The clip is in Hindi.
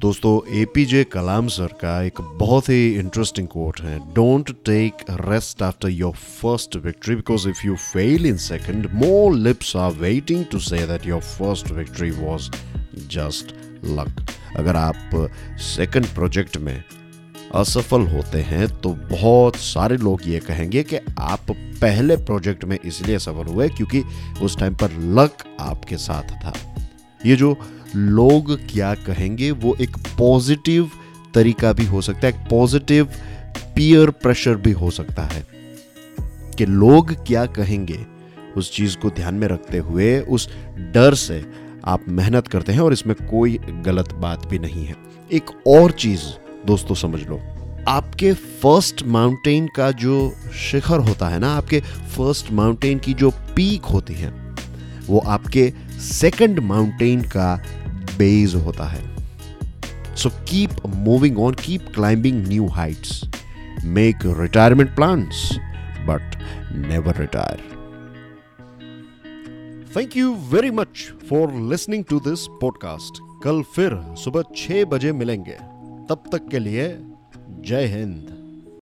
दोस्तों एपीजे कलाम सर का एक बहुत ही इंटरेस्टिंग कोट है। Don't take rest after your first victory because if you fail in second more lips are waiting to say that your first victory was just luck अगर आप सेकंड प्रोजेक्ट में असफल होते हैं तो बहुत सारे लोग ये कहेंगे कि आप पहले प्रोजेक्ट में इसलिए सफल हुए क्योंकि उस टाइम पर लक आपके साथ था। ये जो लोग क्या कहेंगे, वो एक पॉजिटिव तरीका भी हो सकता है, एक पॉजिटिव पीयर प्रेशर भी हो सकता है कि लोग क्या कहेंगे उस चीज़ को ध्यान में रखते हुए, उस डर से आप मेहनत करते हैं और इसमें कोई गलत बात भी नहीं है। एक और चीज़ दोस्तों समझ लो, आपके फ़र्स्ट माउंटेन का जो शिखर होता है ना, आपके फ़र्स्ट माउंटेन की जो पीक होती है वो आपके सेकंड माउंटेन का बेस होता है। So keep moving on keep climbing new heights make retirement plans but never retire thank you very much for listening to this podcast कल फिर सुबह छह बजे मिलेंगे। तब तक के लिए जय हिंद।